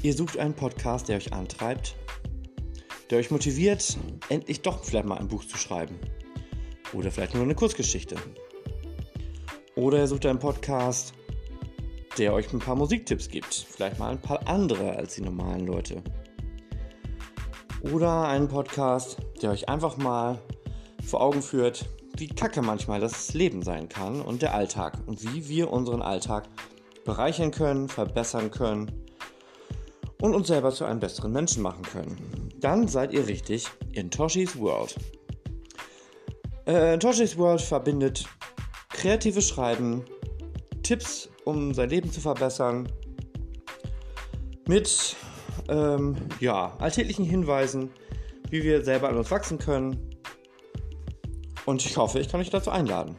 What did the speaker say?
Ihr sucht einen Podcast, der euch antreibt, der euch motiviert, endlich doch vielleicht mal ein Buch zu schreiben. Oder vielleicht nur eine Kurzgeschichte. Oder ihr sucht einen Podcast, der euch ein paar Musiktipps gibt. Vielleicht mal ein paar andere als die normalen Leute. Oder einen Podcast, der euch einfach mal vor Augen führt, wie kacke manchmal das Leben sein kann und der Alltag und wie wir unseren Alltag bereichern können, verbessern können und uns selber zu einem besseren Menschen machen können. Dann seid ihr richtig in Toshis World. Äh, Toshis World verbindet kreatives Schreiben, Tipps, um sein Leben zu verbessern, mit ähm, ja, alltäglichen Hinweisen, wie wir selber an uns wachsen können. Und ich hoffe, ich kann euch dazu einladen.